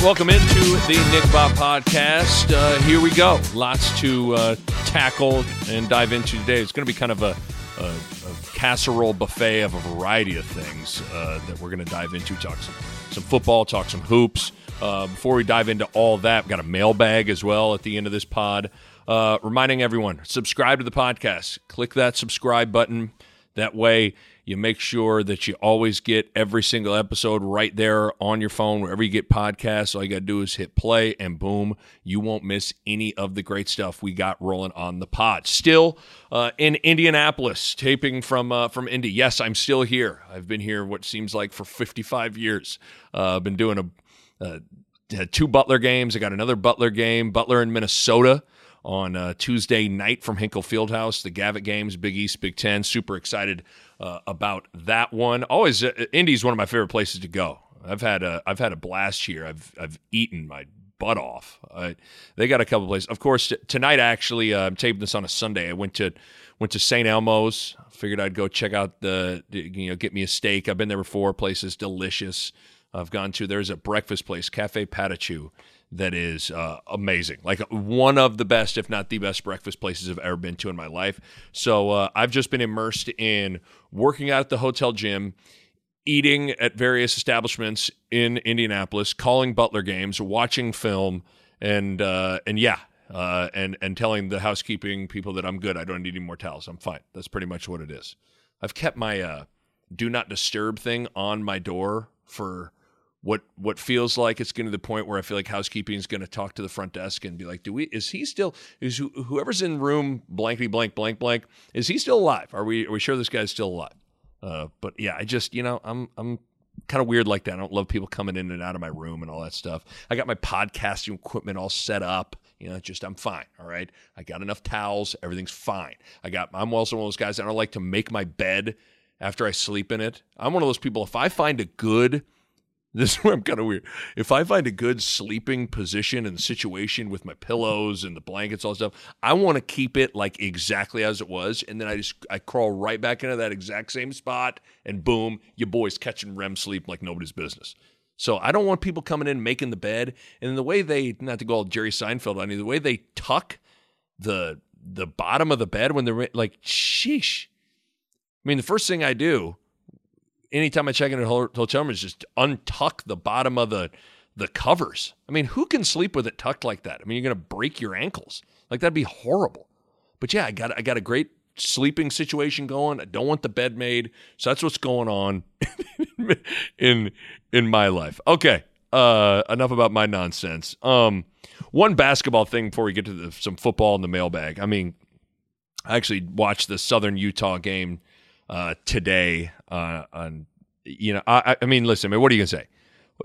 right, welcome into the Nick Bahe podcast. Uh, here we go. Lots to uh, tackle and dive into today. It's going to be kind of a, a, a, casserole buffet of a variety of things uh, that we're going to dive into. Talk some, some football, talk some hoops. Uh, before we dive into all that, we've got a mailbag as well at the end of this pod. Uh, reminding everyone, subscribe to the podcast. Click that subscribe button. That way, you make sure that you always get every single episode right there on your phone, wherever you get podcasts. All you got to do is hit play, and boom, you won't miss any of the great stuff we got rolling on the pod. Still uh, in Indianapolis, taping from uh, from Indy. Yes, I'm still here. I've been here what seems like for 55 years. Uh, I've been doing a uh, two Butler games. I got another Butler game, Butler in Minnesota on uh, Tuesday night from Hinkle Fieldhouse. The Gavitt games, Big East, Big Ten. Super excited uh, about that one. Always, uh, Indy's one of my favorite places to go. I've had a I've had a blast here. I've I've eaten my butt off. Uh, they got a couple places. Of course, t- tonight actually, uh, I'm taping this on a Sunday. I went to went to St. Elmo's. Figured I'd go check out the, you know get me a steak. I've been there before. Place is delicious. I've gone to. There's a breakfast place, Cafe Patachou that is uh, amazing. Like one of the best, if not the best, breakfast places I've ever been to in my life. So uh, I've just been immersed in working out at the hotel gym, eating at various establishments in Indianapolis, calling Butler games, watching film, and uh, and yeah. Uh, and and telling the housekeeping people that I'm good. I don't need any more towels. I'm fine. That's pretty much what it is. I've kept my uh, do not disturb thing on my door for what what feels like it's getting to the point where I feel like housekeeping is going to talk to the front desk and be like, "Do we? Is he still? Is whoever's in room blankety blank blank blank? Is he still alive? Are we are we sure this guy's still alive?" Uh, but yeah, I just you know I'm I'm kind of weird like that. I don't love people coming in and out of my room and all that stuff. I got my podcasting equipment all set up. You know, just I'm fine. All right, I got enough towels. Everything's fine. I got. I'm also one of those guys that don't like to make my bed after I sleep in it. I'm one of those people. If I find a good this is where I'm kind of weird. If I find a good sleeping position and situation with my pillows and the blankets, all stuff, I want to keep it like exactly as it was, and then I just I crawl right back into that exact same spot, and boom, your boy's catching REM sleep like nobody's business. So I don't want people coming in making the bed, and the way they not to go all Jerry Seinfeld on you, the way they tuck the the bottom of the bed when they're like, sheesh. I mean, the first thing I do anytime I check in a hotel room is just untuck the bottom of the the covers. I mean, who can sleep with it tucked like that? I mean, you're going to break your ankles. Like that'd be horrible. But yeah, I got I got a great sleeping situation going. I don't want the bed made. So that's what's going on in in my life. Okay. Uh enough about my nonsense. Um one basketball thing before we get to the, some football in the mailbag. I mean, I actually watched the Southern Utah game uh, today. Uh, on you know, I, I mean, listen, I mean, what are you gonna say?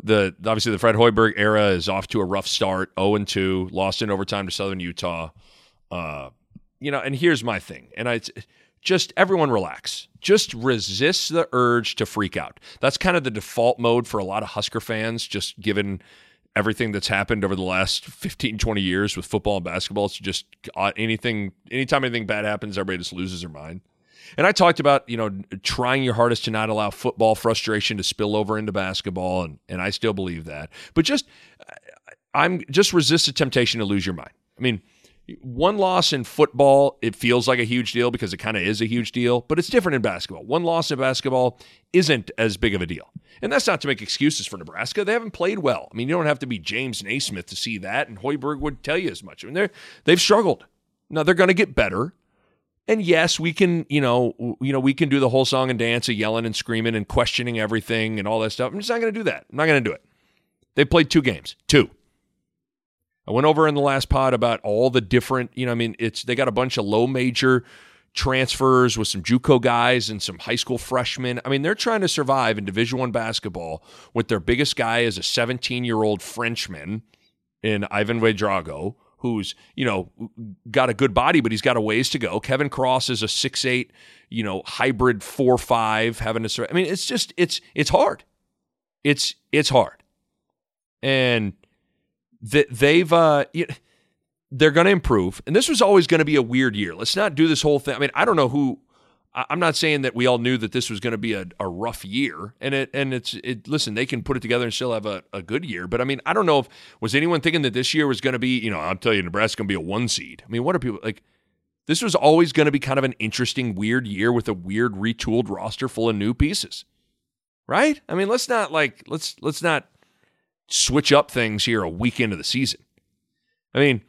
The obviously the Fred Hoiberg era is off to a rough start, zero oh and two, lost in overtime to Southern Utah. Uh, you know, and here's my thing, and I just everyone relax. Just resist the urge to freak out. That's kind of the default mode for a lot of Husker fans, just given everything that's happened over the last 15, 20 years with football and basketball. It's just uh, anything, anytime anything bad happens, everybody just loses their mind. And I talked about, you know, trying your hardest to not allow football frustration to spill over into basketball, and, and I still believe that. But just, I'm just resist the temptation to lose your mind. I mean, one loss in football, it feels like a huge deal because it kind of is a huge deal, but it's different in basketball. One loss in basketball isn't as big of a deal. And that's not to make excuses for Nebraska. They haven't played well. I mean, you don't have to be James Naismith to see that, and Hoiberg would tell you as much. I mean, they're, they've struggled. Now, they're going to get better. And yes, we can, you know, you know, we can do the whole song and dance of yelling and screaming and questioning everything and all that stuff. I'm just not going to do that. I'm not going to do it. They played two games, two. I went over in the last pod about all the different, you know, I mean, it's they got a bunch of low major transfers with some JUCO guys and some high school freshmen. I mean, they're trying to survive in Division One basketball with their biggest guy as a 17 year old Frenchman in Ivan Ouedraogo who's you know got a good body, but he's got a ways to go. Kevin Cross is a six eight, you know, hybrid four five, having to. I mean, it's just it's it's hard. It's it's hard, and that they've uh. They're going to improve, and this was always going to be a weird year. Let's not do this whole thing. I mean, I don't know who I'm not saying that we all knew that this was going to be a, a rough year, and it and it's it. Listen, they can put it together and still have a, a good year. But I mean, I don't know if was anyone thinking that this year was going to be, you know, I'm telling you, Nebraska's going to be a one seed. I mean, what are people like? This was always going to be kind of an interesting, weird year with a weird retooled roster full of new pieces, right? I mean, let's not like let's let's not switch up things here a week into the season. I mean,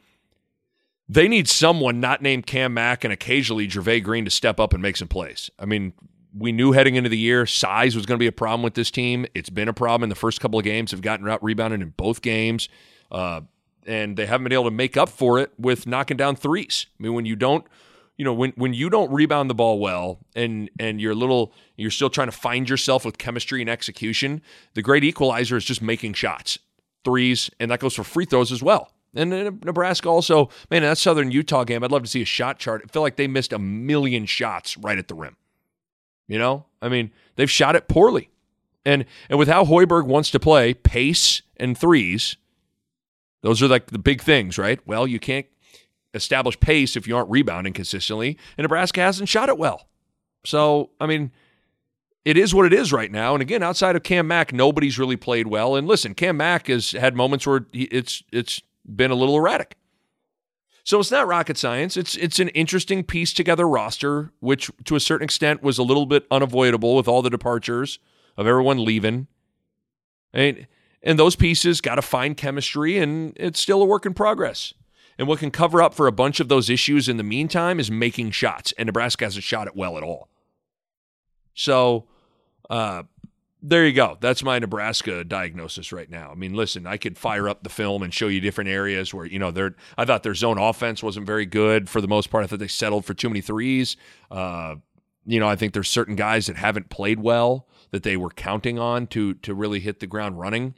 they need someone not named Cam Mack and occasionally Jervay Green to step up and make some plays. I mean, we knew heading into the year size was going to be a problem with this team. It's been a problem in the first couple of games. Have gotten out rebounded in both games, uh, and they haven't been able to make up for it with knocking down threes. I mean, when you don't, you know, when when you don't rebound the ball well, and and you're little, you're still trying to find yourself with chemistry and execution. The great equalizer is just making shots, threes, and that goes for free throws as well. And uh, Nebraska also, man, that Southern Utah game, I'd love to see a shot chart. It felt like they missed a million shots right at the rim. You know, I mean, they've shot it poorly. And and with how Hoiberg wants to play, pace and threes, those are like the big things, right? Well, you can't establish pace if you aren't rebounding consistently, and Nebraska hasn't shot it well. So, I mean, it is what it is right now. And again, outside of Cam Mack, nobody's really played well. And listen, Cam Mack has had moments where he, it's it's been a little erratic. So it's not rocket science. It's it's an interesting piece together roster, which to a certain extent was a little bit unavoidable with all the departures of everyone leaving. And and those pieces got to find chemistry, and it's still a work in progress. And what can cover up for a bunch of those issues in the meantime is making shots, and Nebraska hasn't shot it well at all. So, uh, there you go. That's my Nebraska diagnosis right now. I mean, listen, I could fire up the film and show you different areas where you know they're. I thought their zone offense wasn't very good for the most part. I thought they settled for too many threes. Uh, you know, I think there's certain guys that haven't played well that they were counting on to to really hit the ground running.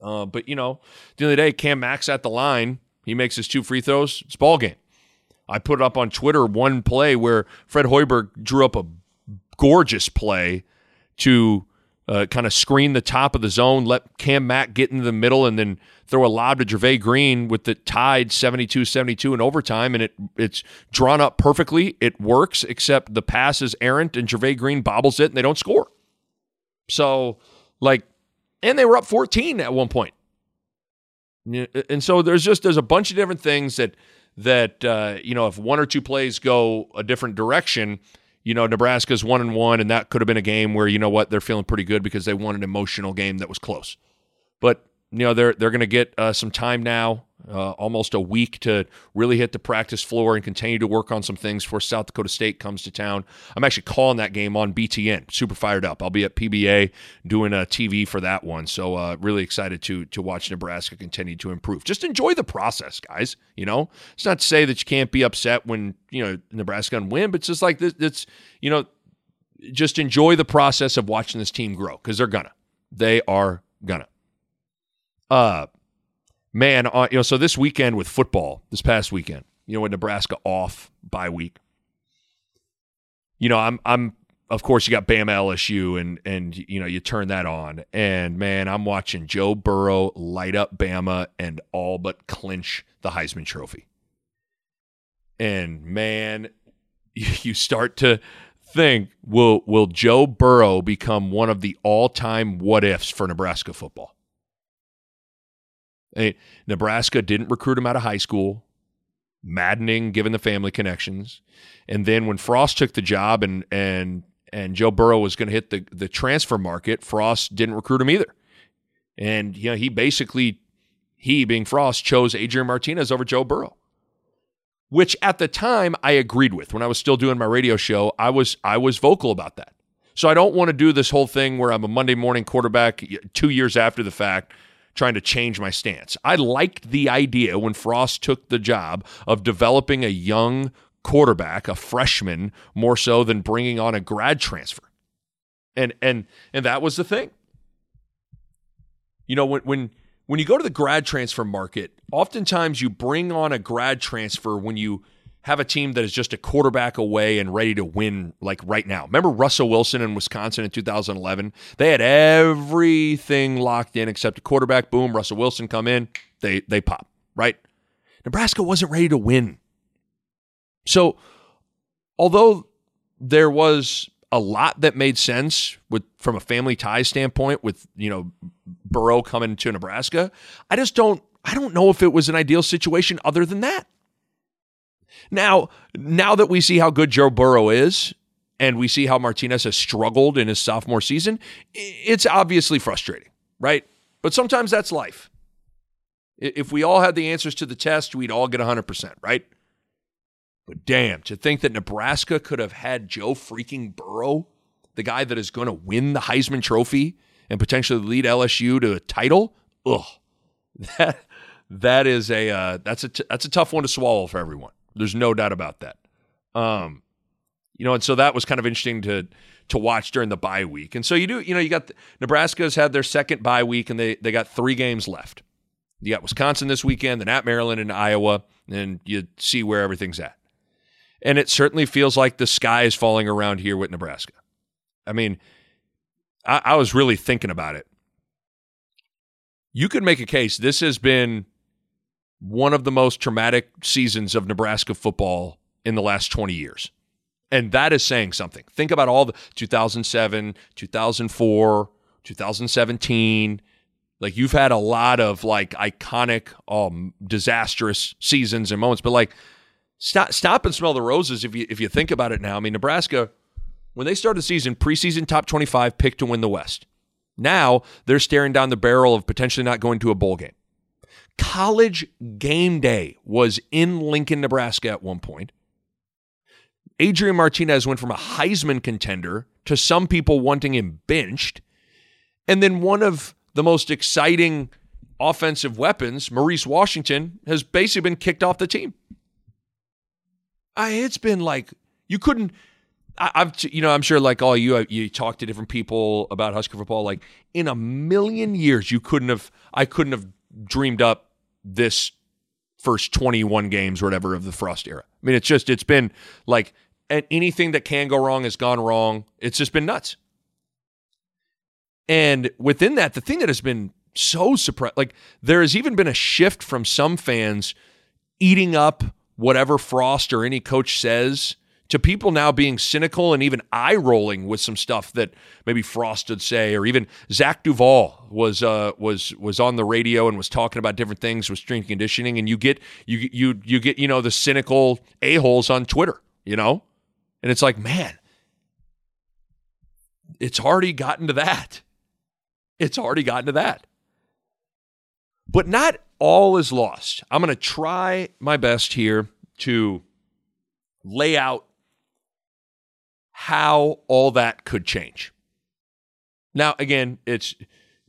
Uh, but you know, the other day, Cam Mack's at the line, he makes his two free throws. It's ball game. I put up on Twitter one play where Fred Hoiberg drew up a gorgeous play to uh, kind of screen the top of the zone, let Cam Mack get into the middle, and then throw a lob to Jervay Green with the tied 72-72 in overtime, and it it's drawn up perfectly. It works, except the pass is errant, and Jervay Green bobbles it, and they don't score. So, like, and they were up 14 at one point. And so there's just there's a bunch of different things that that uh, you know if one or two plays go a different direction – you know, Nebraska's one and one, and that could have been a game where you know what they're feeling pretty good because they won an emotional game that was close. But you know they're they're going to get uh, some time now, uh, almost a week to really hit the practice floor and continue to work on some things before South Dakota State comes to town. I'm actually calling that game on BTN. Super fired up. I'll be at PBA doing a TV for that one, so uh, really excited to to watch Nebraska continue to improve. Just enjoy the process, guys. You know, it's not to say that you can't be upset when you know Nebraska can win, but it's just like this. It's you know, just enjoy the process of watching this team grow because they're gonna. They are gonna. Uh, man, uh, you know, so this weekend with football, this past weekend, you know, with Nebraska off bye week, you know, I'm, I'm, of course, you got Bama LSU, and and you know, you turn that on, and man, I'm watching Joe Burrow light up Bama and all but clinch the Heisman Trophy. And man, you start to think, will will Joe Burrow become one of the all time what ifs for Nebraska football? Nebraska didn't recruit him out of high school. Maddening given the family connections. And then when Frost took the job and and and Joe Burrow was going to hit the the transfer market, Frost didn't recruit him either. And you know, he basically he being Frost chose Adrian Martinez over Joe Burrow. Which at the time I agreed with. When I was still doing my radio show, I was I was vocal about that. So I don't want to do this whole thing where I'm a Monday morning quarterback 2 years after the fact trying to change my stance. I liked the idea when Frost took the job of developing a young quarterback, a freshman, more so than bringing on a grad transfer. And and and that was the thing. You know, when when when you go to the grad transfer market, oftentimes you bring on a grad transfer when you have a team that is just a quarterback away and ready to win like right now. Remember Russell Wilson in Wisconsin in 2011? They had everything locked in except a quarterback. Boom, Russell Wilson come in, they they pop, right? Nebraska wasn't ready to win. So, although there was a lot that made sense with from a family tie standpoint with you know Burrow coming to Nebraska. I just don't I don't know if it was an ideal situation other than that. Now, now that we see how good Joe Burrow is and we see how Martinez has struggled in his sophomore season, it's obviously frustrating, right? But sometimes that's life. If we all had the answers to the test, we'd all get 100%, right? But damn, to think that Nebraska could have had Joe freaking Burrow, the guy that is going to win the Heisman Trophy and potentially lead LSU to a title, ugh, that that is a uh, that's a t- that's a tough one to swallow for everyone. There's no doubt about that. Um, you know, and so that was kind of interesting to to watch during the bye week. And so you do, you know, you got the, Nebraska's had their second bye week, and they they got three games left. You got Wisconsin this weekend, then at Maryland and Iowa, and you see where everything's at. And it certainly feels like the sky is falling around here with Nebraska. I mean, I, I was really thinking about it. You could make a case this has been one of the most traumatic seasons of Nebraska football in the last 20 years. And that is saying something. Think about all the 2007, 2004, 2017. Like you've had a lot of like iconic, um, disastrous seasons and moments, but like stop, stop and smell the roses if you if you think about it now. I mean, Nebraska, when they started the season, preseason top 25 picked to win the West. Now they're staring down the barrel of potentially not going to a bowl game. College game day was in Lincoln, Nebraska at one point. Adrian Martinez went from a Heisman contender to some people wanting him benched. And then one of the most exciting offensive weapons, Maurice Washington, has basically been kicked off the team. I, it's been like you couldn't. I, have you know I'm sure like all you uh, you talk to different people about Husker football. Like in a million years, you couldn't have. I couldn't have dreamed up this first 21 games or whatever of the Frost era. I mean, it's just, it's been like anything that can go wrong has gone wrong. It's just been nuts. And within that, the thing that has been so surprised, like there has even been a shift from some fans eating up whatever Frost or any coach says to people now being cynical and even eye rolling with some stuff that maybe Frost would say, or even Zach Duval was uh, was was on the radio and was talking about different things with strength conditioning, and you get you you you get you know the cynical a holes on Twitter, you know, and it's like man, it's already gotten to that. It's already gotten to that. But not all is lost. I'm going to try my best here to lay out how all that could change. Now, again, it's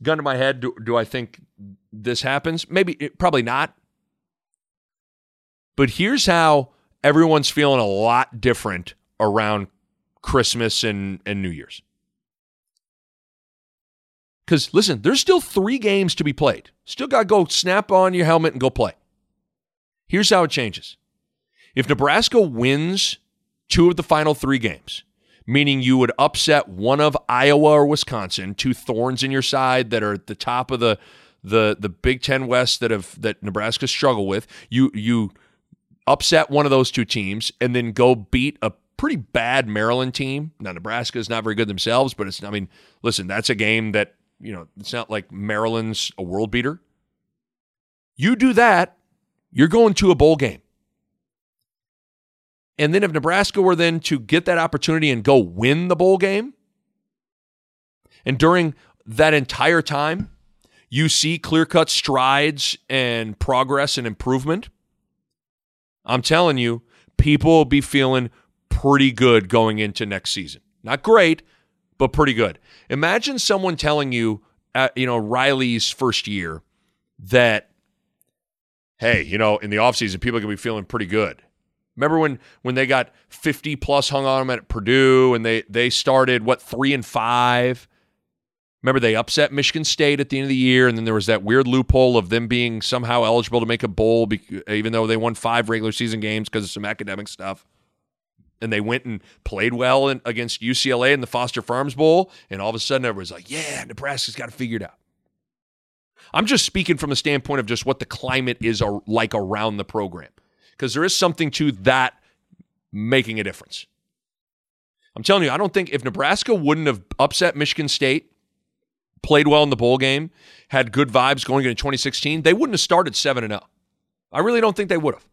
gun to my head. Do, do I think this happens? Maybe, probably not. But here's how everyone's feeling a lot different around Christmas and, and New Year's. Because listen, there's still three games to be played. Still got to go snap on your helmet and go play. Here's how it changes if Nebraska wins two of the final three games, meaning you would upset one of Iowa or Wisconsin, two thorns in your side that are at the top of the the the Big Ten West that have that Nebraska struggle with. You you upset one of those two teams and then go beat a pretty bad Maryland team. Now Nebraska is not very good themselves, but it's I mean, listen, that's a game that you know it's not like Maryland's a world beater. You do that, you're going to a bowl game. And then if Nebraska were then to get that opportunity and go win the bowl game, and during that entire time, you see clear cut strides and progress and improvement, I'm telling you, people will be feeling pretty good going into next season. Not great, but pretty good. Imagine someone telling you, at, you know, Riley's first year that, hey, you know, in the offseason, people are going to be feeling pretty good. Remember when when they got 50 plus hung on them at Purdue and they they started what 3 and 5? Remember they upset Michigan State at the end of the year and then there was that weird loophole of them being somehow eligible to make a bowl even though they won 5 regular season games because of some academic stuff. And they went and played well in, against UCLA in the Foster Farms Bowl and all of a sudden everyone's like, "Yeah, Nebraska's got it out." I'm just speaking from the standpoint of just what the climate is like around the program because there is something to that making a difference. I'm telling you, I don't think if Nebraska wouldn't have upset Michigan State, played well in the bowl game, had good vibes going into 2016, they wouldn't have started 7 0. I really don't think they would have.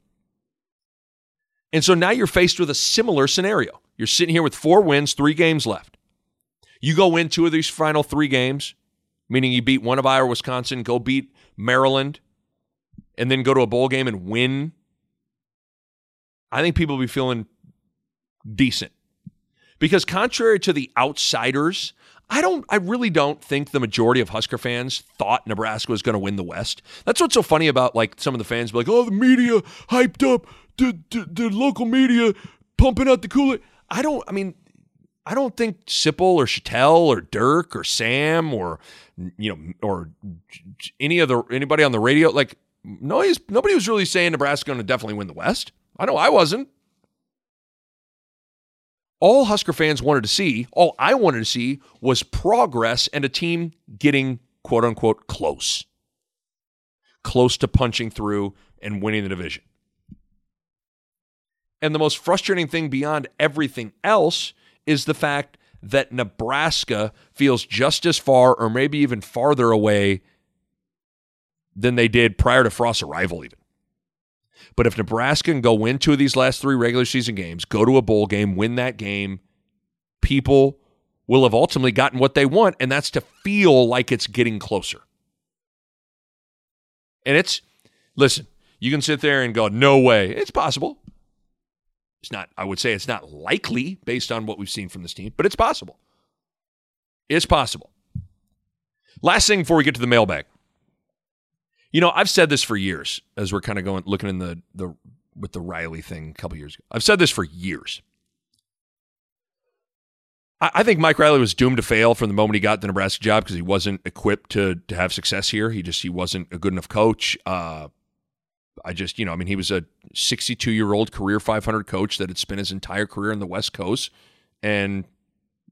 And so now you're faced with a similar scenario. You're sitting here with four wins, three games left. You go win two of these final three games, meaning you beat one of Iowa, Wisconsin, go beat Maryland, and then go to a bowl game and win. I think people will be feeling decent. Because contrary to the outsiders, I don't I really don't think the majority of Husker fans thought Nebraska was going to win the West. That's what's so funny about like some of the fans be like, "Oh, the media hyped up the the, the local media pumping out the Kool-Aid." I don't I mean, I don't think Sipple or Chattel or Dirk or Sam or you know or any other anybody on the radio like no, nobody was really saying Nebraska going to definitely win the West. I know I wasn't all Husker fans wanted to see, all I wanted to see was progress and a team getting quote unquote close. Close to punching through and winning the division. And the most frustrating thing beyond everything else is the fact that Nebraska feels just as far or maybe even farther away than they did prior to Frost's arrival, even. But if Nebraska can go win two of these last three regular season games, go to a bowl game, win that game, people will have ultimately gotten what they want, and that's to feel like it's getting closer. And it's, listen, you can sit there and go, no way. It's possible. It's not, I would say it's not likely based on what we've seen from this team, but it's possible. It's possible. Last thing before we get to the mailbag. You know, I've said this for years as we're kind of going looking in the the with the Riley thing a couple years ago. I've said this for years. I, I think Mike Riley was doomed to fail from the moment he got the Nebraska job because he wasn't equipped to to have success here. He just he wasn't a good enough coach. Uh, I just, you know, I mean, he was a 62 year old career 500 coach that had spent his entire career in the West Coast. And,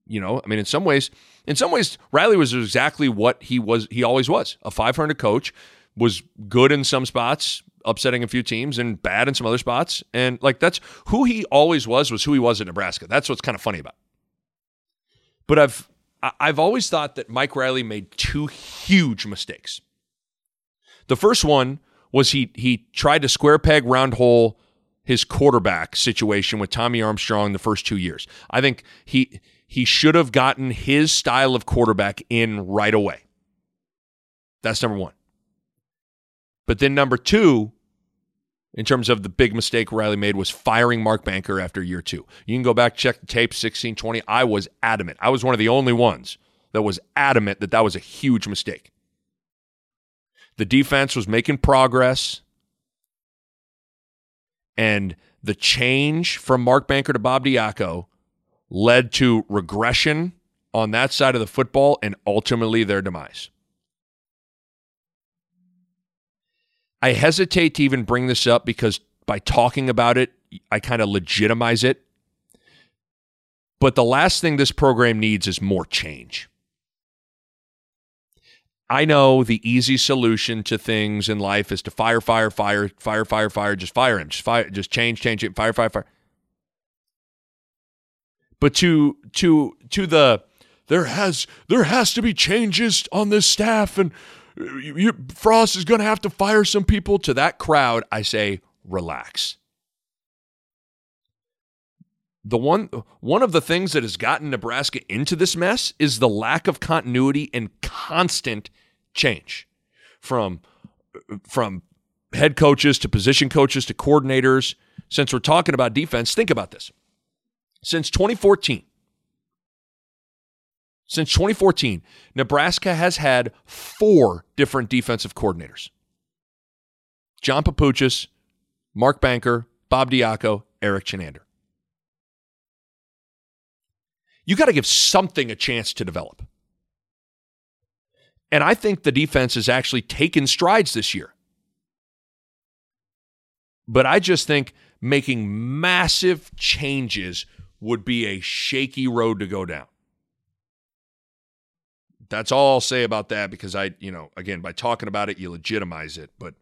you know, I mean, in some ways, in some ways, Riley was exactly what he was, he always was a 500 coach was good in some spots, upsetting a few teams, and bad in some other spots. And like that's who he always was, was who he was in Nebraska. That's what's kind of funny about. It. But I've I've always thought that Mike Riley made two huge mistakes. The first one was he he tried to square peg round hole his quarterback situation with Tommy Armstrong the first two years. I think he he should have gotten his style of quarterback in right away. That's number one. But then number two, in terms of the big mistake Riley made, was firing Mark Banker after year two. You can go back, check the tape, 16, 20. I was adamant. I was one of the only ones that was adamant that that was a huge mistake. The defense was making progress. And the change from Mark Banker to Bob Diaco led to regression on that side of the football and ultimately their demise. I hesitate to even bring this up because by talking about it, I kind of legitimize it. But the last thing this program needs is more change. I know the easy solution to things in life is to fire, fire, fire, fire, fire, fire, just fire him, just fire, just change, change it, fire, fire, fire. But to to to the there has there has to be changes on this staff and you, Frost is going to have to fire some people. To that crowd, I say, relax. The one one of the things that has gotten Nebraska into this mess is the lack of continuity and constant change from from head coaches to position coaches to coordinators. Since we're talking about defense, think about this. Since 2014, since 2014, Nebraska has had four different defensive coordinators John Papuchis, Mark Banker, Bob Diaco, Erik Chinander. You got to give something a chance to develop. And I think the defense has actually taken strides this year. But I just think making massive changes would be a shaky road to go down. That's all I'll say about that because I, you know, again, by talking about it, you legitimize it. But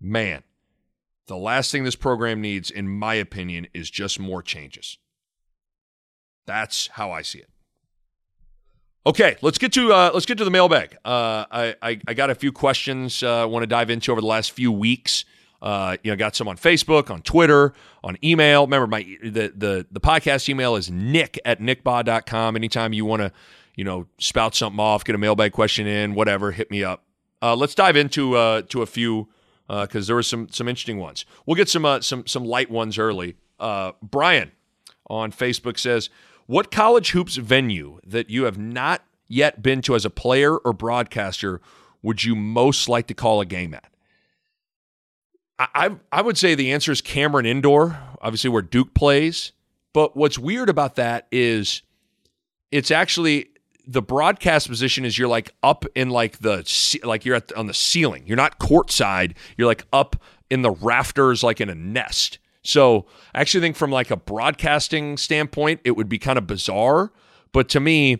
man, the last thing this program needs, in my opinion, is just more changes. That's how I see it. Okay, let's get to uh, let's get to the mailbag. Uh, I, I, I got a few questions I uh, want to dive into over the last few weeks. Uh, you know, got some on Facebook, on Twitter, on email. Remember, my the the the podcast email is nick at nickbahe.com. Anytime you want to, you know, spout something off, get a mailbag question in, whatever, hit me up. Uh, let's dive into uh, to a few because there were some some interesting ones. We'll get some uh, some some light ones early. Uh, Brian on Facebook says, "What college hoops venue that you have not yet been to as a player or broadcaster would you most like to call a game at?" I I would say the answer is Cameron Indoor, obviously where Duke plays. But what's weird about that is it's actually the broadcast position is you're like up in like the like you're at the, on the ceiling. You're not courtside. You're like up in the rafters, like in a nest. So I actually think from like a broadcasting standpoint, it would be kind of bizarre. But to me,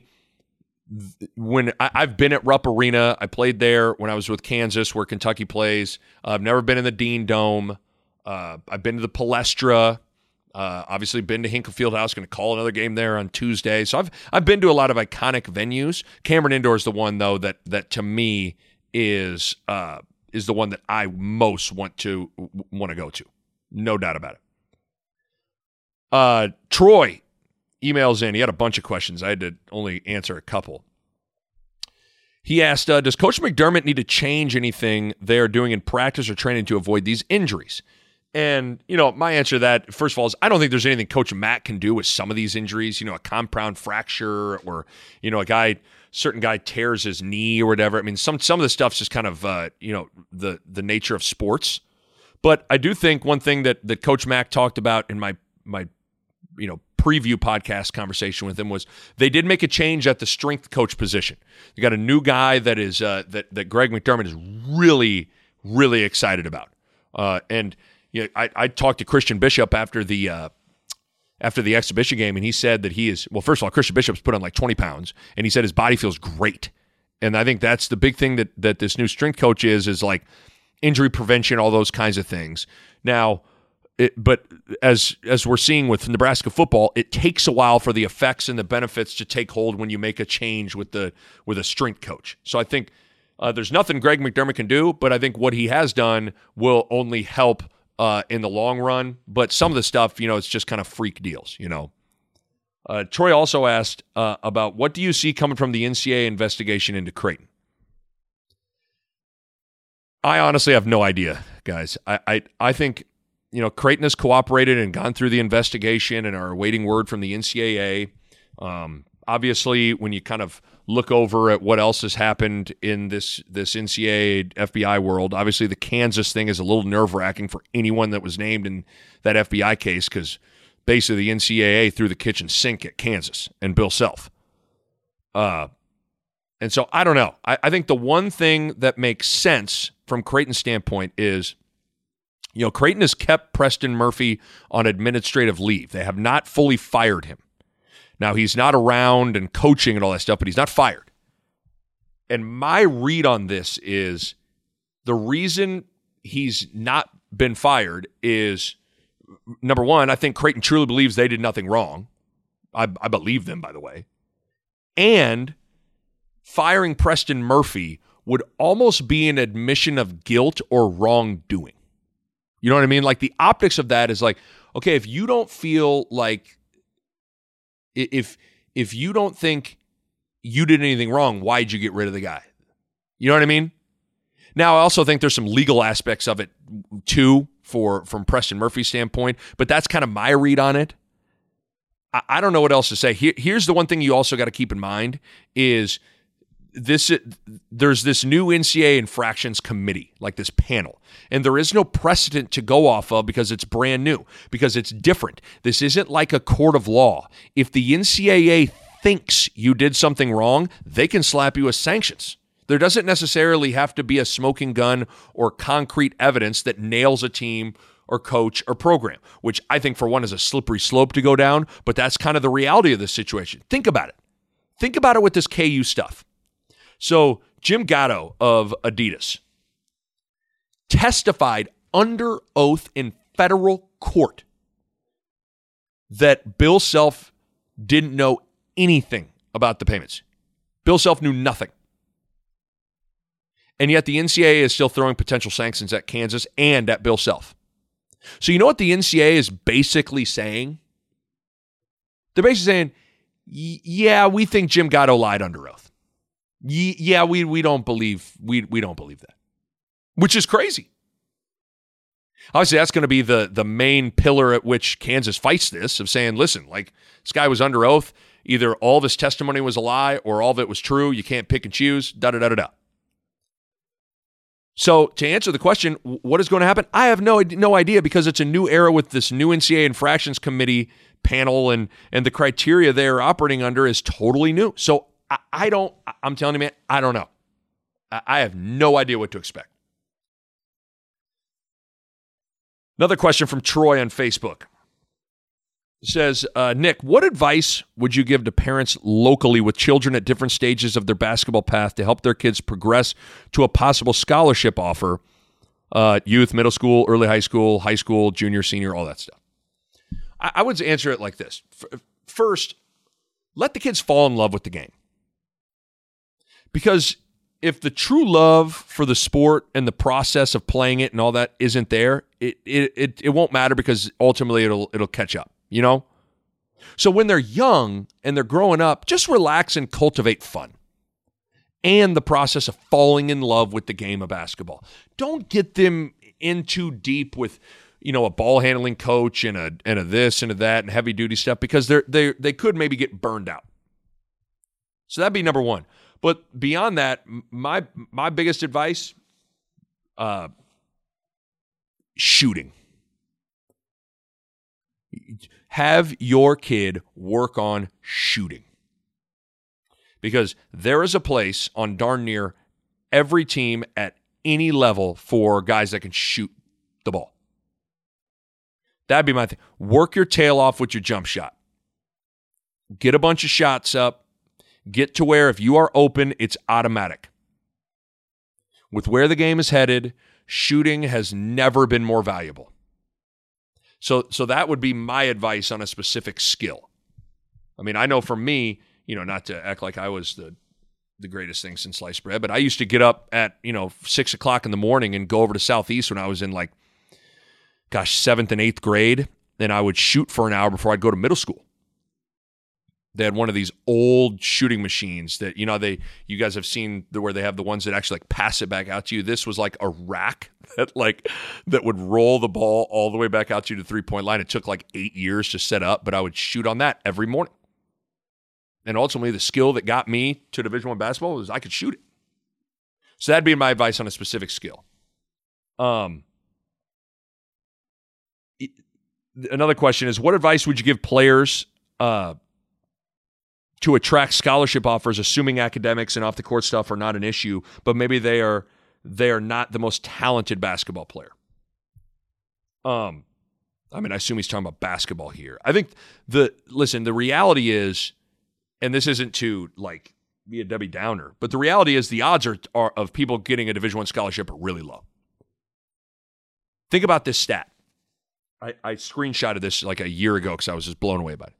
when I, have been at Rupp Arena, I played there when I was with Kansas, where Kentucky plays. Uh, I've never been in the Dean Dome. Uh, I've been to the Palestra. Uh, obviously, been to Hinkle Fieldhouse. Going to call another game there on Tuesday. So I've I've been to a lot of iconic venues. Cameron Indoor is the one though that that to me is uh, is the one that I most want to want to go to. No doubt about it. Uh, Troy emails in. He had a bunch of questions. I had to only answer a couple. He asked, uh, "Does Coach McDermott need to change anything they are doing in practice or training to avoid these injuries?" And, you know, my answer to that, first of all, is I don't think there's anything Coach Mack can do with some of these injuries. You know, a compound fracture or, you know, a guy, certain guy tears his knee or whatever. I mean, some some of the stuff's just kind of, uh, you know, the the nature of sports. But I do think one thing that that Coach Mack talked about in my my, you know, preview podcast conversation with him was they did make a change at the strength coach position. They got a new guy that is uh, that that Greg McDermott is really really excited about, uh, and you know, I, I talked to Christian Bishop after the uh, after the exhibition game, and he said that he is well. First of all, Christian Bishop's put on like twenty pounds, and he said his body feels great. And I think that's the big thing that that this new strength coach is is like injury prevention, all those kinds of things. Now, it, but as as we're seeing with Nebraska football, it takes a while for the effects and the benefits to take hold when you make a change with the with a strength coach. So I think uh, there's nothing Greg McDermott can do, but I think what he has done will only help uh, in the long run. But some of the stuff, you know, it's just kind of freak deals, you know. Uh, Troy also asked uh, about what do you see coming from the NCAA investigation into Creighton? I honestly have no idea, guys. I, I, I think, you know, Creighton has cooperated and gone through the investigation and are awaiting word from the NCAA. Um, obviously, when you kind of look over at what else has happened in this this NCAA FBI world. Obviously, the Kansas thing is a little nerve wracking for anyone that was named in that FBI case because basically the NCAA threw the kitchen sink at Kansas and Bill Self. Uh, and so I don't know. I, I think the one thing that makes sense from Creighton's standpoint is, you know, Creighton has kept Preston Murphy on administrative leave. They have not fully fired him. Now, he's not around and coaching and all that stuff, but he's not fired. And my read on this is the reason he's not been fired is number one, I think Creighton truly believes they did nothing wrong. I, I believe them, by the way. And firing Preston Murphy would almost be an admission of guilt or wrongdoing. You know what I mean? Like the optics of that is like, okay, if you don't feel like if if you don't think you did anything wrong, why'd you get rid of the guy? You know what I mean? Now, I also think there's some legal aspects of it too, for from Preston Murphy's standpoint, but that's kind of my read on it. I, I don't know what else to say. Here, here's the one thing you also got to keep in mind is this there's this new NCAA infractions committee, like this panel, and there is no precedent to go off of because it's brand new, because it's different. This isn't like a court of law. If the NCAA thinks you did something wrong, they can slap you with sanctions. There doesn't necessarily have to be a smoking gun or concrete evidence that nails a team or coach or program, which I think for one is a slippery slope to go down, but that's kind of the reality of this situation. Think about it. Think about it with this KU stuff. So Jim Gatto of Adidas testified under oath in federal court that Bill Self didn't know anything about the payments. Bill Self knew nothing. And yet the NCAA is still throwing potential sanctions at Kansas and at Bill Self. So you know what the NCAA is basically saying? They're basically saying, yeah, we think Jim Gatto lied under oath. Yeah, we we don't believe we we don't believe that. Which is crazy. Obviously, that's going to be the the main pillar at which Kansas fights this of saying, listen, like this guy was under oath. Either all of his testimony was a lie or all of it was true. You can't pick and choose. Da da da da da. So to answer the question, what is going to happen? I have no no idea because it's a new era with this new NCAA infractions committee panel and and the criteria they are operating under is totally new. So I, I don't. I'm telling you, man, I don't know. I, I have no idea what to expect. Another question from Troy on Facebook it says, uh, Nick, what advice would you give to parents locally with children at different stages of their basketball path to help their kids progress to a possible scholarship offer? Uh, youth, middle school, early high school, high school, junior, senior, all that stuff. I, I would answer it like this First, let the kids fall in love with the game. Because if the true love for the sport and the process of playing it and all that isn't there, it it it, it won't matter because ultimately it'll it'll catch up, you know? So when they're young and they're growing up, just relax and cultivate fun. And the process of falling in love with the game of basketball. Don't get them in too deep with you know a ball handling coach and a and a this and a that and heavy duty stuff because they're they they could maybe get burned out. So that'd be number one. But beyond that, my my biggest advice, uh, shooting. Have your kid work on shooting. Because there is a place on darn near every team at any level for guys that can shoot the ball. That'd be my thing. Work your tail off with your jump shot. Get a bunch of shots up get to where if you are open, it's automatic. With where the game is headed, shooting has never been more valuable. So, so that would be my advice on a specific skill. I mean, I know for me, you know, not to act like I was the the greatest thing since sliced bread, but I used to get up at you know six o'clock in the morning and go over to Southeast when I was in like, gosh, seventh and eighth grade, and I would shoot for an hour before I'd go to middle school. They had one of these old shooting machines that you know they you guys have seen the, where they have the ones that actually like pass it back out to you. This was like a rack that like that would roll the ball all the way back out to you to three point line. It took like eight years to set up, but I would shoot on that every morning. And ultimately, the skill that got me to Division One basketball was I could shoot it. So that'd be my advice on a specific skill. Um, another question is, what advice would you give players? Uh, to attract scholarship offers, assuming academics and off the court stuff are not an issue, but maybe they are they are not the most talented basketball player. Um, I mean, I assume he's talking about basketball here. I think the listen, the reality is, and this isn't to like be a Debbie Downer, but the reality is the odds are, are of people getting a Division One scholarship are really low. Think about this stat. I, I screenshotted this like a year ago because I was just blown away by it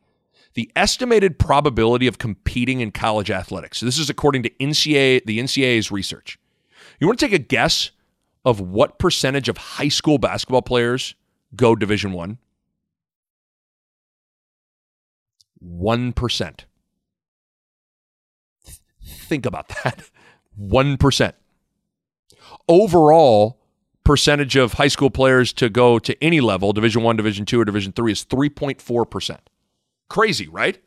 the estimated probability of competing in college athletics. So this is according to NCAA, the NCAA's research. You want to take a guess of what percentage of high school basketball players go Division One? One percent. Think about that. One percent. Overall, percentage of high school players to go to any level, Division One, Division Two, or Division Three, is three point four percent. Crazy, right?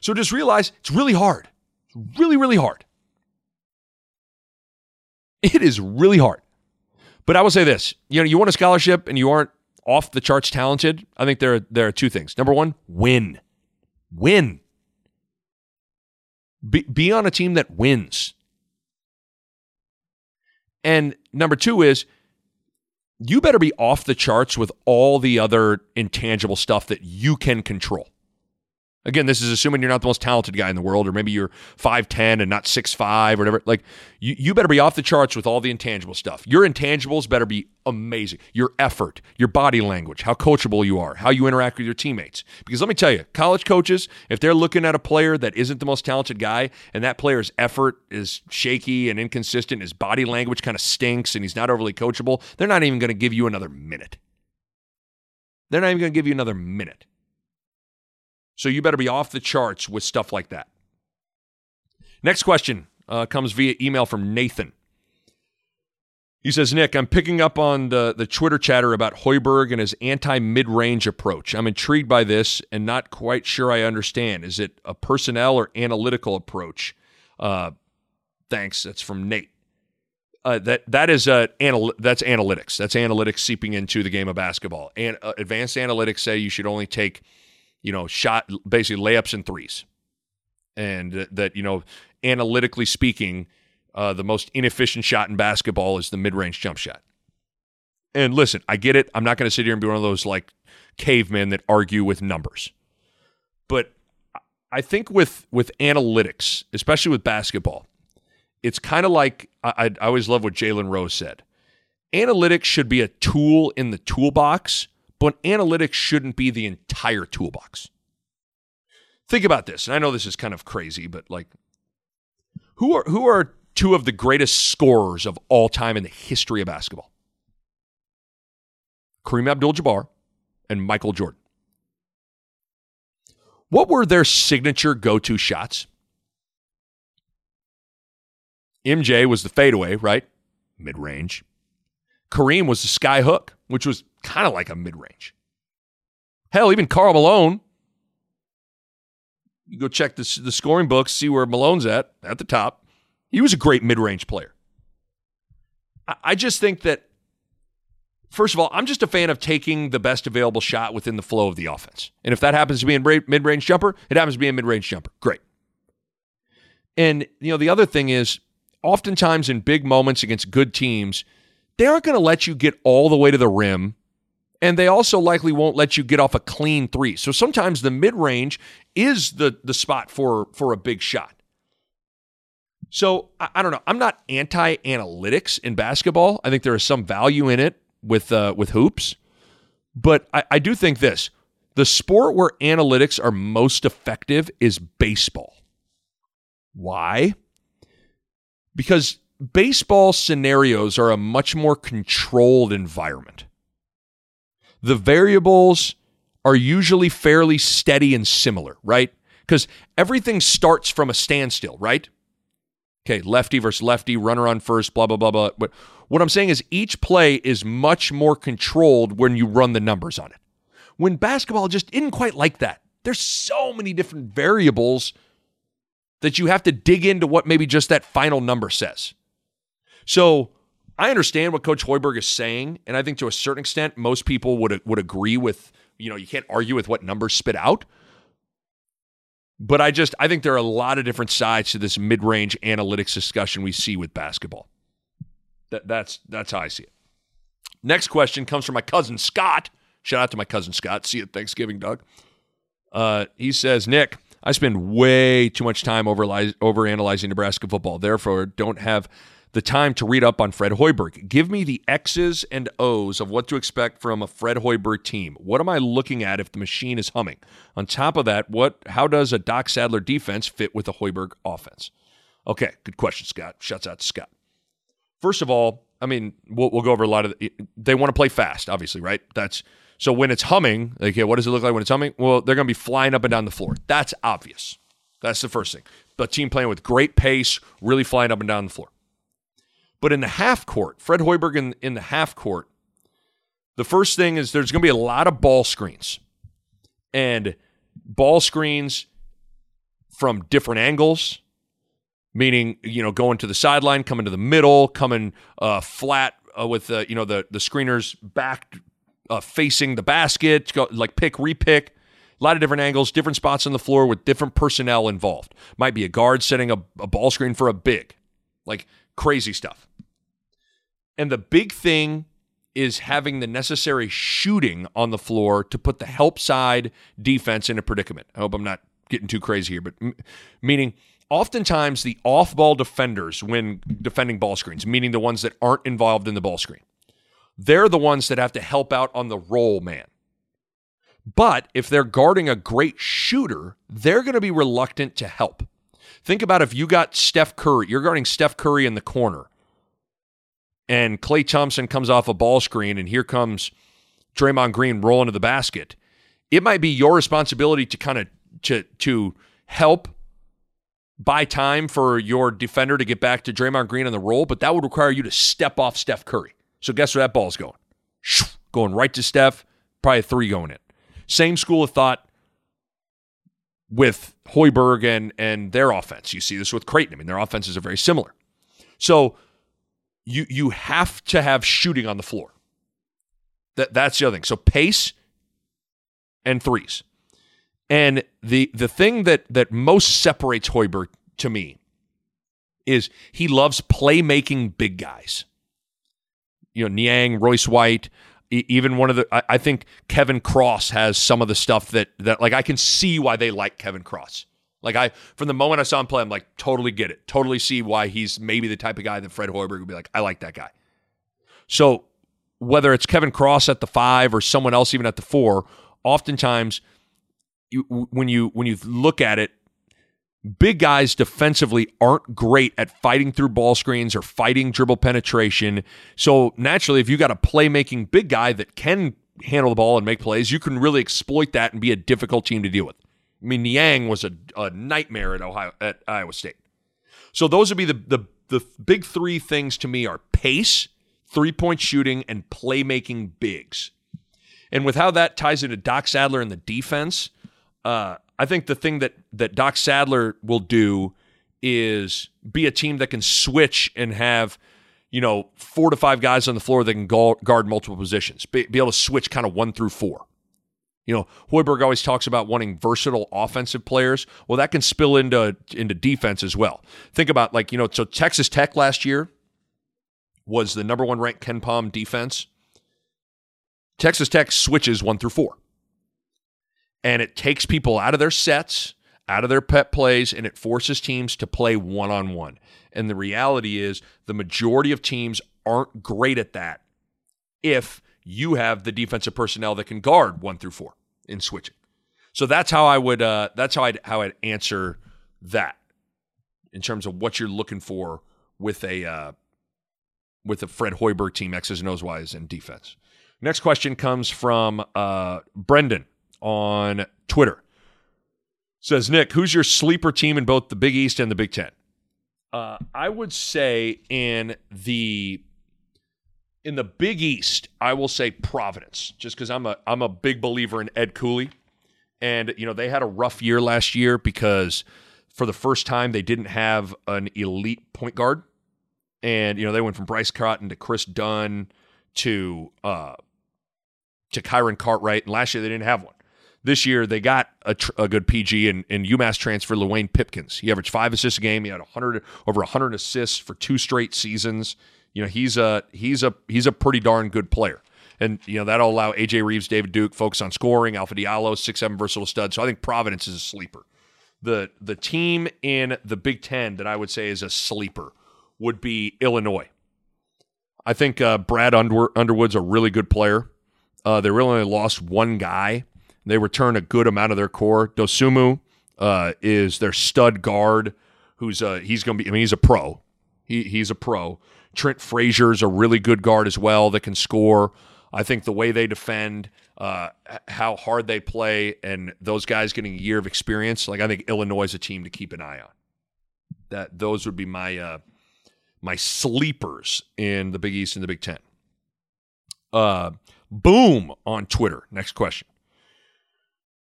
So just realize it's really hard. It's really, really hard. It is really hard. But I will say this you know, you want a scholarship and you aren't off the charts talented. I think there are, there are two things. Number one, win. Win. Be, be on a team that wins. And number two is you better be off the charts with all the other intangible stuff that you can control. Again, this is assuming you're not the most talented guy in the world, or maybe you're 5'10 and not 6'5 or whatever. Like, you, you better be off the charts with all the intangible stuff. Your intangibles better be amazing. Your effort, your body language, how coachable you are, how you interact with your teammates. Because let me tell you, college coaches, if they're looking at a player that isn't the most talented guy and that player's effort is shaky and inconsistent, his body language kind of stinks and he's not overly coachable, they're not even going to give you another minute. They're not even going to give you another minute. So you better be off the charts with stuff like that. Next question uh, comes via email from Nathan. He says, Nick, I'm picking up on the, the Twitter chatter about Hoiberg and his anti mid range approach. I'm intrigued by this and not quite sure I understand. Is it a personnel or analytical approach? Uh, thanks. That's from Nate. Uh, that that is uh, anal- that's analytics. That's analytics seeping into the game of basketball. And uh, advanced analytics say you should only take you know, shot basically layups and threes. And that, you know, analytically speaking, uh, the most inefficient shot in basketball is the mid range jump shot. And listen, I get it. I'm not going to sit here and be one of those like cavemen that argue with numbers. But I think with with analytics, especially with basketball, it's kind of like I, I always love what Jalen Rose said. Analytics should be a tool in the toolbox but analytics shouldn't be the entire toolbox. Think about this. And I know this is kind of crazy, but like who are who are two of the greatest scorers of all time in the history of basketball? Kareem Abdul-Jabbar and Michael Jordan. What were their signature go-to shots? MJ was the fadeaway, right? Mid-range. Kareem was the sky hook, which was kind of like a mid range. Hell, even Karl Malone. You go check the, the scoring books, see where Malone's at, at the top. He was a great mid range player. I, I just think that, first of all, I'm just a fan of taking the best available shot within the flow of the offense. And if that happens to be a mid range jumper, it happens to be a mid range jumper. Great. And, you know, the other thing is, oftentimes in big moments against good teams, they aren't going to let you get all the way to the rim and they also likely won't let you get off a clean three. So sometimes the mid range is the the spot for for a big shot. So I, I don't know. I'm not anti analytics in basketball. I think there is some value in it with uh, with hoops, but I, I do think this: the sport where analytics are most effective is baseball. Why? Because baseball scenarios are a much more controlled environment the variables are usually fairly steady and similar, right? Because everything starts from a standstill, right? Okay, lefty versus lefty, runner on first, blah, blah, blah, blah. But what I'm saying is each play is much more controlled when you run the numbers on it. When basketball just isn't quite like that. There's so many different variables that you have to dig into what maybe just that final number says. So I understand what Coach Hoiberg is saying, and I think to a certain extent, most people would would agree with. You know, you can't argue with what numbers spit out. But I just I think there are a lot of different sides to this mid range analytics discussion we see with basketball. That, that's that's how I see it. Next question comes from my cousin Scott. Shout out to my cousin Scott. See you at Thanksgiving, Doug. Uh, he says, Nick, I spend way too much time over over analyzing Nebraska football. Therefore, don't have the time to read up on Fred Hoiberg. Give me the X's and O's of what to expect from a Fred Hoiberg team. What am I looking at if the machine is humming? On top of that, what how does a Doc Sadler defense fit with a Hoiberg offense? Okay, good question, Scott. Shouts out to Scott. First of all, I mean, we'll, we'll go over a lot of. The, they want to play fast, obviously, right? That's so when it's humming. Okay, what does it look like when it's humming? Well, they're going to be flying up and down the floor. That's obvious. That's the first thing. The team playing with great pace, really flying up and down the floor. But in the half court, Fred Hoiberg in, in the half court, the first thing is there's going to be a lot of ball screens and ball screens from different angles, meaning, you know, going to the sideline, coming to the middle, coming uh, flat uh, with, uh, you know, the, the screeners back uh, facing the basket, go, like pick, repick. A lot of different angles, different spots on the floor with different personnel involved. Might be a guard setting a, a ball screen for a big. Like crazy stuff. And the big thing is having the necessary shooting on the floor to put the help side defense in a predicament. I hope I'm not getting too crazy here, but m- meaning oftentimes the off ball defenders when defending ball screens, meaning the ones that aren't involved in the ball screen, they're the ones that have to help out on the roll man. But if they're guarding a great shooter, they're going to be reluctant to help. Think about if you got Steph Curry, you're guarding Steph Curry in the corner, and Klay Thompson comes off a ball screen, and here comes Draymond Green rolling to the basket. It might be your responsibility to kind of to to help buy time for your defender to get back to Draymond Green on the roll, but that would require you to step off Steph Curry. So guess where that ball's going? Going right to Steph, probably a three going in. Same school of thought with Hoiberg and and their offense. You see this with Creighton. I mean, their offenses are very similar. So you you have to have shooting on the floor. That that's the other thing. So pace and threes. And the the thing that that most separates Hoiberg to me is he loves playmaking big guys. You know, Niang, Royce White, even one of the I, I think Kevin Cross has some of the stuff that that like I can see why they like Kevin Cross. Like I from the moment I saw him play, I'm like totally get it. Totally see why he's maybe the type of guy that Fred Hoiberg would be like, I like that guy. So whether it's Kevin Cross at the five or someone else even at the four, oftentimes you, when you when you look at it, big guys defensively aren't great at fighting through ball screens or fighting dribble penetration. So naturally, if you got a playmaking big guy that can handle the ball and make plays, you can really exploit that and be a difficult team to deal with. I mean, Niang was a, a nightmare at Ohio at Iowa State. So those would be the the the big three things to me are pace, three point shooting, and playmaking bigs. And with how that ties into Doc Sadler and the defense, uh, I think the thing that that Doc Sadler will do is be a team that can switch and have you know four to five guys on the floor that can guard multiple positions, be, be able to switch kind of one through four. You know, Hoiberg always talks about wanting versatile offensive players. Well, that can spill into into defense as well. Think about like you know, so Texas Tech last year was the number one ranked KenPom defense. Texas Tech switches one through four and it takes people out of their sets, out of their pet plays, and it forces teams to play one on one. And the reality is, the majority of teams aren't great at that if you have the defensive personnel that can guard one through four in switching. So that's how I would. Uh, that's how I'd how I'd answer that in terms of what you're looking for with a uh, with a Fred Hoiberg team X's and O's Y's in defense. Next question comes from uh, Brendan on Twitter. Says Nick, who's your sleeper team in both the Big East and the Big Ten? Uh, I would say in the in the Big East, I will say Providence, just because I'm a I'm a big believer in Ed Cooley, and you know they had a rough year last year because for the first time they didn't have an elite point guard, and you know they went from Bryce Cotton to Kris Dunn to uh, to Kyron Cartwright, and last year they didn't have one. This year they got a, tr- a good PG and, and UMass transfer Luwane Pipkins. He averaged five assists a game. He had 100 over 100 assists for two straight seasons. You know he's a he's a he's a pretty darn good player. And you know that'll allow AJ Reeves, David Duke focus on scoring. Alpha Diallo, six seven versatile stud. So I think Providence is a sleeper. The the team in the Big Ten that I would say is a sleeper would be Illinois. I think uh, Brad Under- Underwood's a really good player. Uh, they really only lost one guy they return a good amount of their core. Dosunmu uh, is their stud guard, who's uh, he's going to be. I mean, he's a pro. He he's a pro. Trent Frazier's a really good guard as well that can score. I think the way they defend, uh, how hard they play, and those guys getting a year of experience. Like I think Illinois is a team to keep an eye on. That those would be my uh, my sleepers in the Big East and the Big Ten. Uh, boom on Twitter. Next question.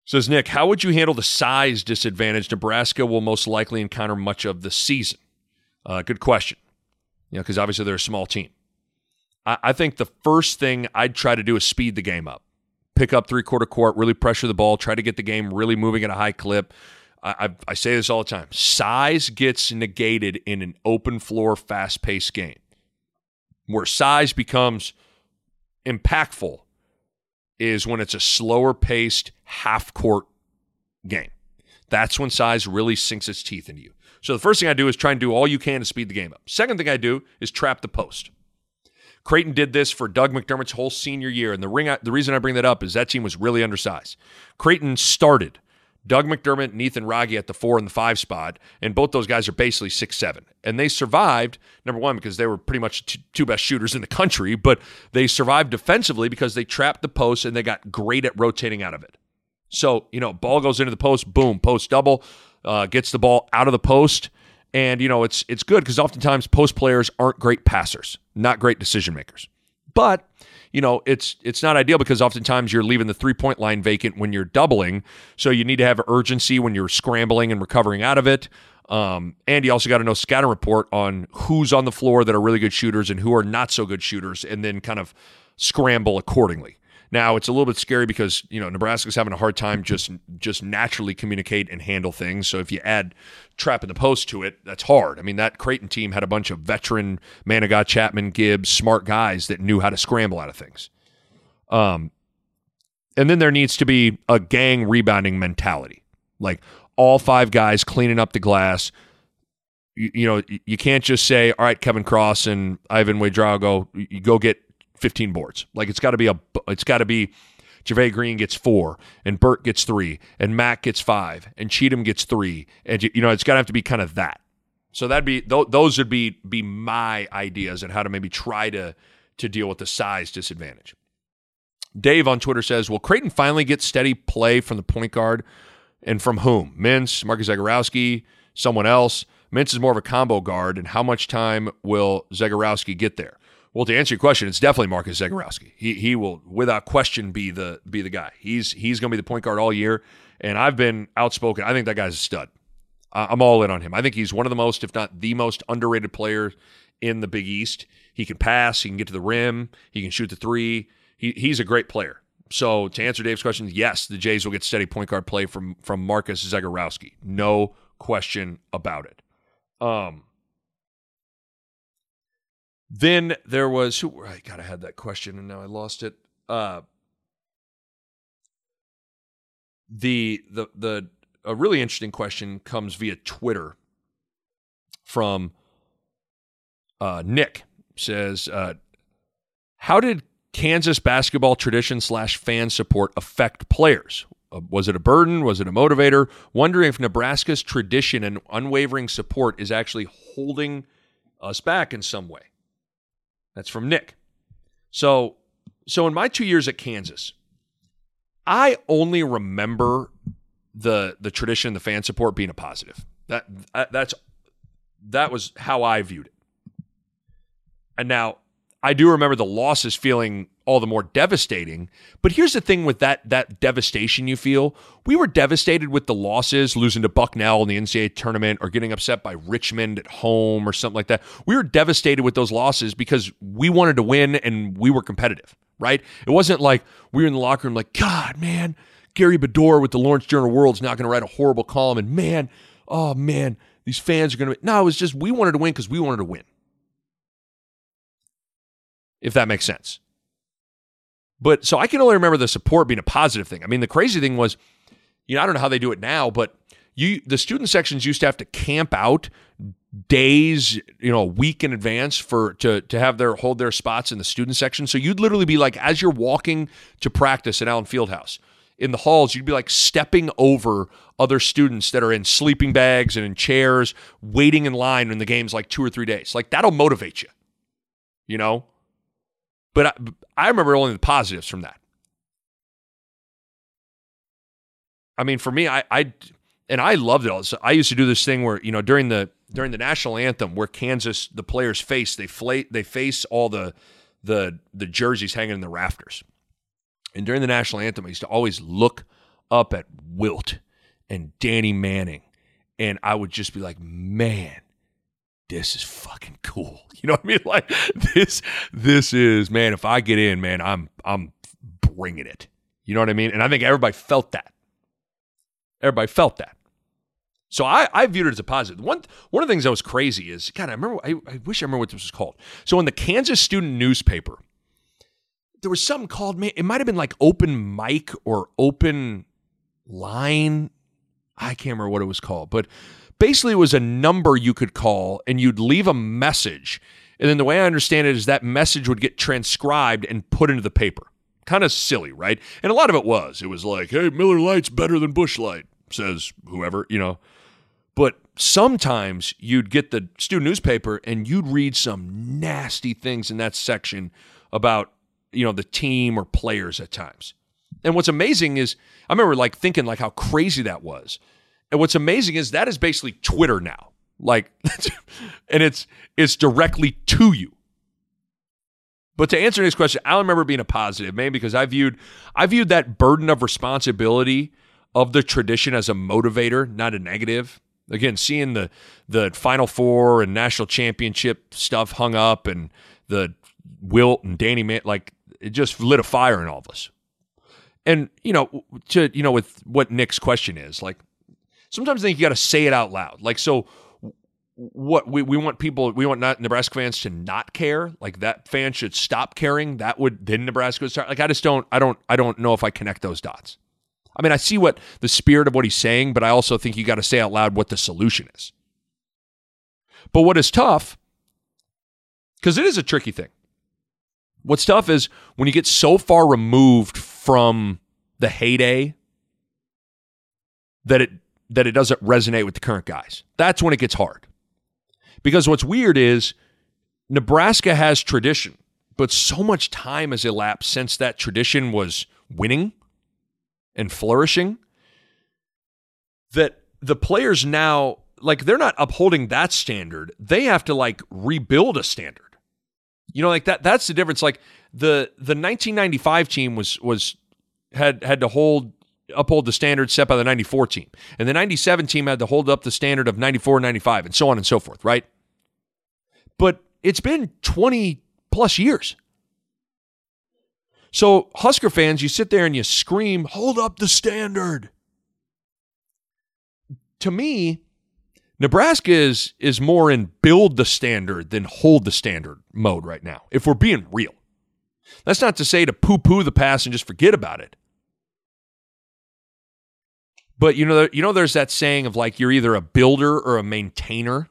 Says Nick, how would you handle the size disadvantage Nebraska will most likely encounter much of the season? Uh, good question. You know, because obviously they're a small team. I, I think the first thing I'd try to do is speed the game up, pick up three quarter court, really pressure the ball, try to get the game really moving at a high clip. I, I, I say this all the time: size gets negated in an open floor, fast paced game, where size becomes impactful is when it's a slower paced half court game. That's when size really sinks its teeth into you. So the first thing I do is try and do all you can to speed the game up. Second thing I do is trap the post. Creighton did this for Doug McDermott's whole senior year, and the ring. The reason I bring that up is that team was really undersized. Creighton started Doug McDermott and Ethan Wragge at the four and the five spot, and both those guys are basically six seven, and they survived. Number one because they were pretty much t- two best shooters in the country, but they survived defensively because they trapped the post and they got great at rotating out of it. So you know, ball goes into the post, boom, post double, uh, gets the ball out of the post, and you know it's it's good because oftentimes post players aren't great passers, not great decision makers, but you know, it's it's not ideal because oftentimes you're leaving the three point line vacant when you're doubling. So you need to have urgency when you're scrambling and recovering out of it. Um, and you also got to know scatter report on who's on the floor that are really good shooters and who are not so good shooters, and then kind of scramble accordingly. Now it's a little bit scary because you know Nebraska's having a hard time just just naturally communicate and handle things. So if you add trap in the post to it, that's hard. I mean that Creighton team had a bunch of veteran Manigat, Chatman, Gibbs, smart guys that knew how to scramble out of things. Um, and then there needs to be a gang rebounding mentality, like all five guys cleaning up the glass. You, you know, you can't just say, "All right, Kevin Cross and Yvan Ouedraogo, you go get 15 boards. Like it's got to be a it's got to be Jervay Green gets four, and Burke gets three, and Mack gets five, and Cheatham gets three, and you know it's got to have to be kind of that. So that'd be those would be be my ideas on how to maybe try to to deal with the size disadvantage. Dave on Twitter says, "Will Creighton finally get steady play from the point guard, and from whom? Mintz, Marcus Zegarowski, someone else? Mintz is more of a combo guard, and how much time will Zegarowski get there?" Well, to answer your question, it's definitely Marcus Zegarowski. He he will without question be the be the guy. He's he's going to be the point guard all year, and I've been outspoken. I think that guy's a stud. I'm all in on him. I think he's one of the most, if not the most underrated player in the Big East. He can pass, he can get to the rim, he can shoot the three. He, he's a great player. So to answer Dave's question, yes, the Jays will get steady point guard play from from Marcus Zegarowski. No question about it. Um, then there was who I gotta had that question and now I lost it. Uh, the the the a really interesting question comes via Twitter from uh, Nick says, uh, "How did Kansas basketball tradition slash fan support affect players? Uh, was it a burden? Was it a motivator? Wondering if Nebraska's tradition and unwavering support is actually holding us back in some way." That's from Nick. So, so in my two years at Kansas, I only remember the the tradition, the fan support being a positive. That that's that was how I viewed it. And now I do remember the losses feeling all the more devastating. But here's the thing with that that devastation you feel. We were devastated with the losses, losing to Bucknell in the NCAA tournament or getting upset by Richmond at home or something like that. We were devastated with those losses because we wanted to win and we were competitive, right? It wasn't like we were in the locker room like, God, man, Gary Bedore with the Lawrence Journal World's not going to write a horrible column and man, oh man, these fans are going to No, it was just we wanted to win because we wanted to win. If that makes sense. But so I can only remember the support being a positive thing. I mean, the crazy thing was, you know, I don't know how they do it now, but you the student sections used to have to camp out days, you know, a week in advance for to to have their hold their spots in the student section. So you'd literally be like as you're walking to practice at Allen Fieldhouse in the halls, you'd be like stepping over other students that are in sleeping bags and in chairs, waiting in line in the game's like two or three days. Like that'll motivate you, you know. But I, I remember only the positives from that. I mean, for me, I, I and I loved it all. So I used to do this thing where you know during the during the national anthem, where Kansas the players face they fla- they face all the the the jerseys hanging in the rafters, and during the national anthem, I used to always look up at Wilt and Danny Manning, and I would just be like, man, this is fucking cool. You know what I mean? Like this, this is man. If I get in, man, I'm I'm bringing it. You know what I mean? And I think everybody felt that. Everybody felt that. So I, I viewed it as a positive. One one of the things that was crazy is God. I remember. I, I wish I remember what this was called. So in the Kansas Student newspaper, there was something called. Man. It might have been like open mic or open line I can't remember what it was called, but basically it was a number you could call and you'd leave a message. And then the way I understand it is that message would get transcribed and put into the paper. Kind of silly, right? And a lot of it was. It was like, hey, Miller Lite's better than Busch Light, says whoever, you know. But sometimes you'd get the student newspaper and you'd read some nasty things in that section about, you know, the team or players at times. And what's amazing is I remember like thinking like how crazy that was. And what's amazing is that is basically Twitter now. Like and it's it's directly to you. But to answer this question, I remember being a positive, man, because I viewed I viewed that burden of responsibility of the tradition as a motivator, not a negative. Again, seeing the the Final Four and national championship stuff hung up, and the Wilt and Danny Man, like it just lit a fire in all of us. And you know, to you know, with what Nick's question is, like sometimes I think you got to say it out loud. Like so, what we, we want people we want not Nebraska fans to not care like that fan should stop caring that would then Nebraska would start like I just don't I don't I don't know if I connect those dots I mean, I see what the spirit of what he's saying, but I also think you got to say out loud what the solution is. But what is tough, because it is a tricky thing. What's tough is when you get so far removed from the heyday that it that it doesn't resonate with the current guys. That's when it gets hard. Because what's weird is Nebraska has tradition, but so much time has elapsed since that tradition was winning and flourishing that the players now like they're not upholding that standard they have to like rebuild a standard you know like that that's the difference like the the 1995 team was was had had to hold uphold the standard set by the 94 team and the 97 team had to hold up the standard of 94 95 and so on and so forth right but it's been 20 plus years so, Husker fans, you sit there and you scream, hold up the standard. To me, Nebraska is, is more in build the standard than hold the standard mode right now, if we're being real. That's not to say to poo poo the past and just forget about it. But you know, you know, there's that saying of like you're either a builder or a maintainer.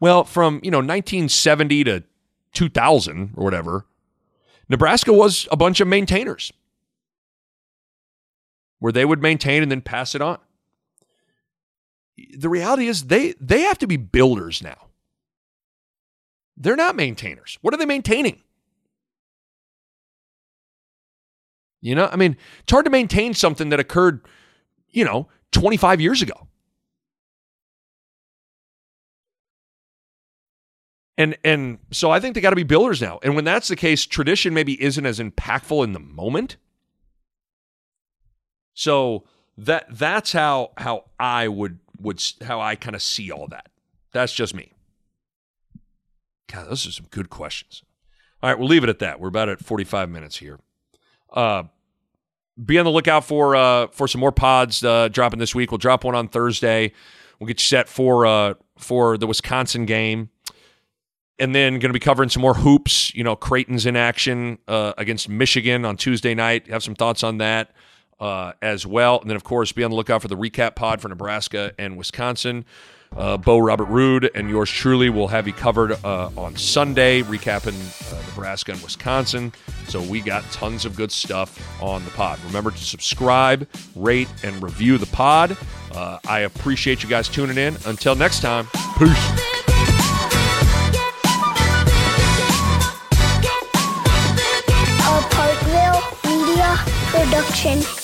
Well, from you know 1970 to 2000 or whatever, Nebraska was a bunch of maintainers where they would maintain and then pass it on. The reality is they they have to be builders now. They're not maintainers. What are they maintaining? You know, I mean, it's hard to maintain something that occurred, you know, 25 years ago. And and so I think they got to be builders now. And when that's the case, tradition maybe isn't as impactful in the moment. So that that's how how I would would how I kind of see all that. That's just me. God, those are some good questions. All right, we'll leave it at that. We're about at 45 minutes here. Uh, be on the lookout for uh, for some more pods uh, dropping this week. We'll drop one on Thursday. We'll get you set for uh, for the Wisconsin game and then going to be covering some more hoops. You know, Creighton's in action uh, against Michigan on Tuesday night. Have some thoughts on that uh, as well. And then, of course, be on the lookout for the recap pod for Nebraska and Wisconsin. Uh, Bo Robert Roode and yours truly will have you covered uh, on Sunday, recapping uh, Nebraska and Wisconsin. So we got tons of good stuff on the pod. Remember to subscribe, rate, and review the pod. Uh, I appreciate you guys tuning in. Until next time, peace. production.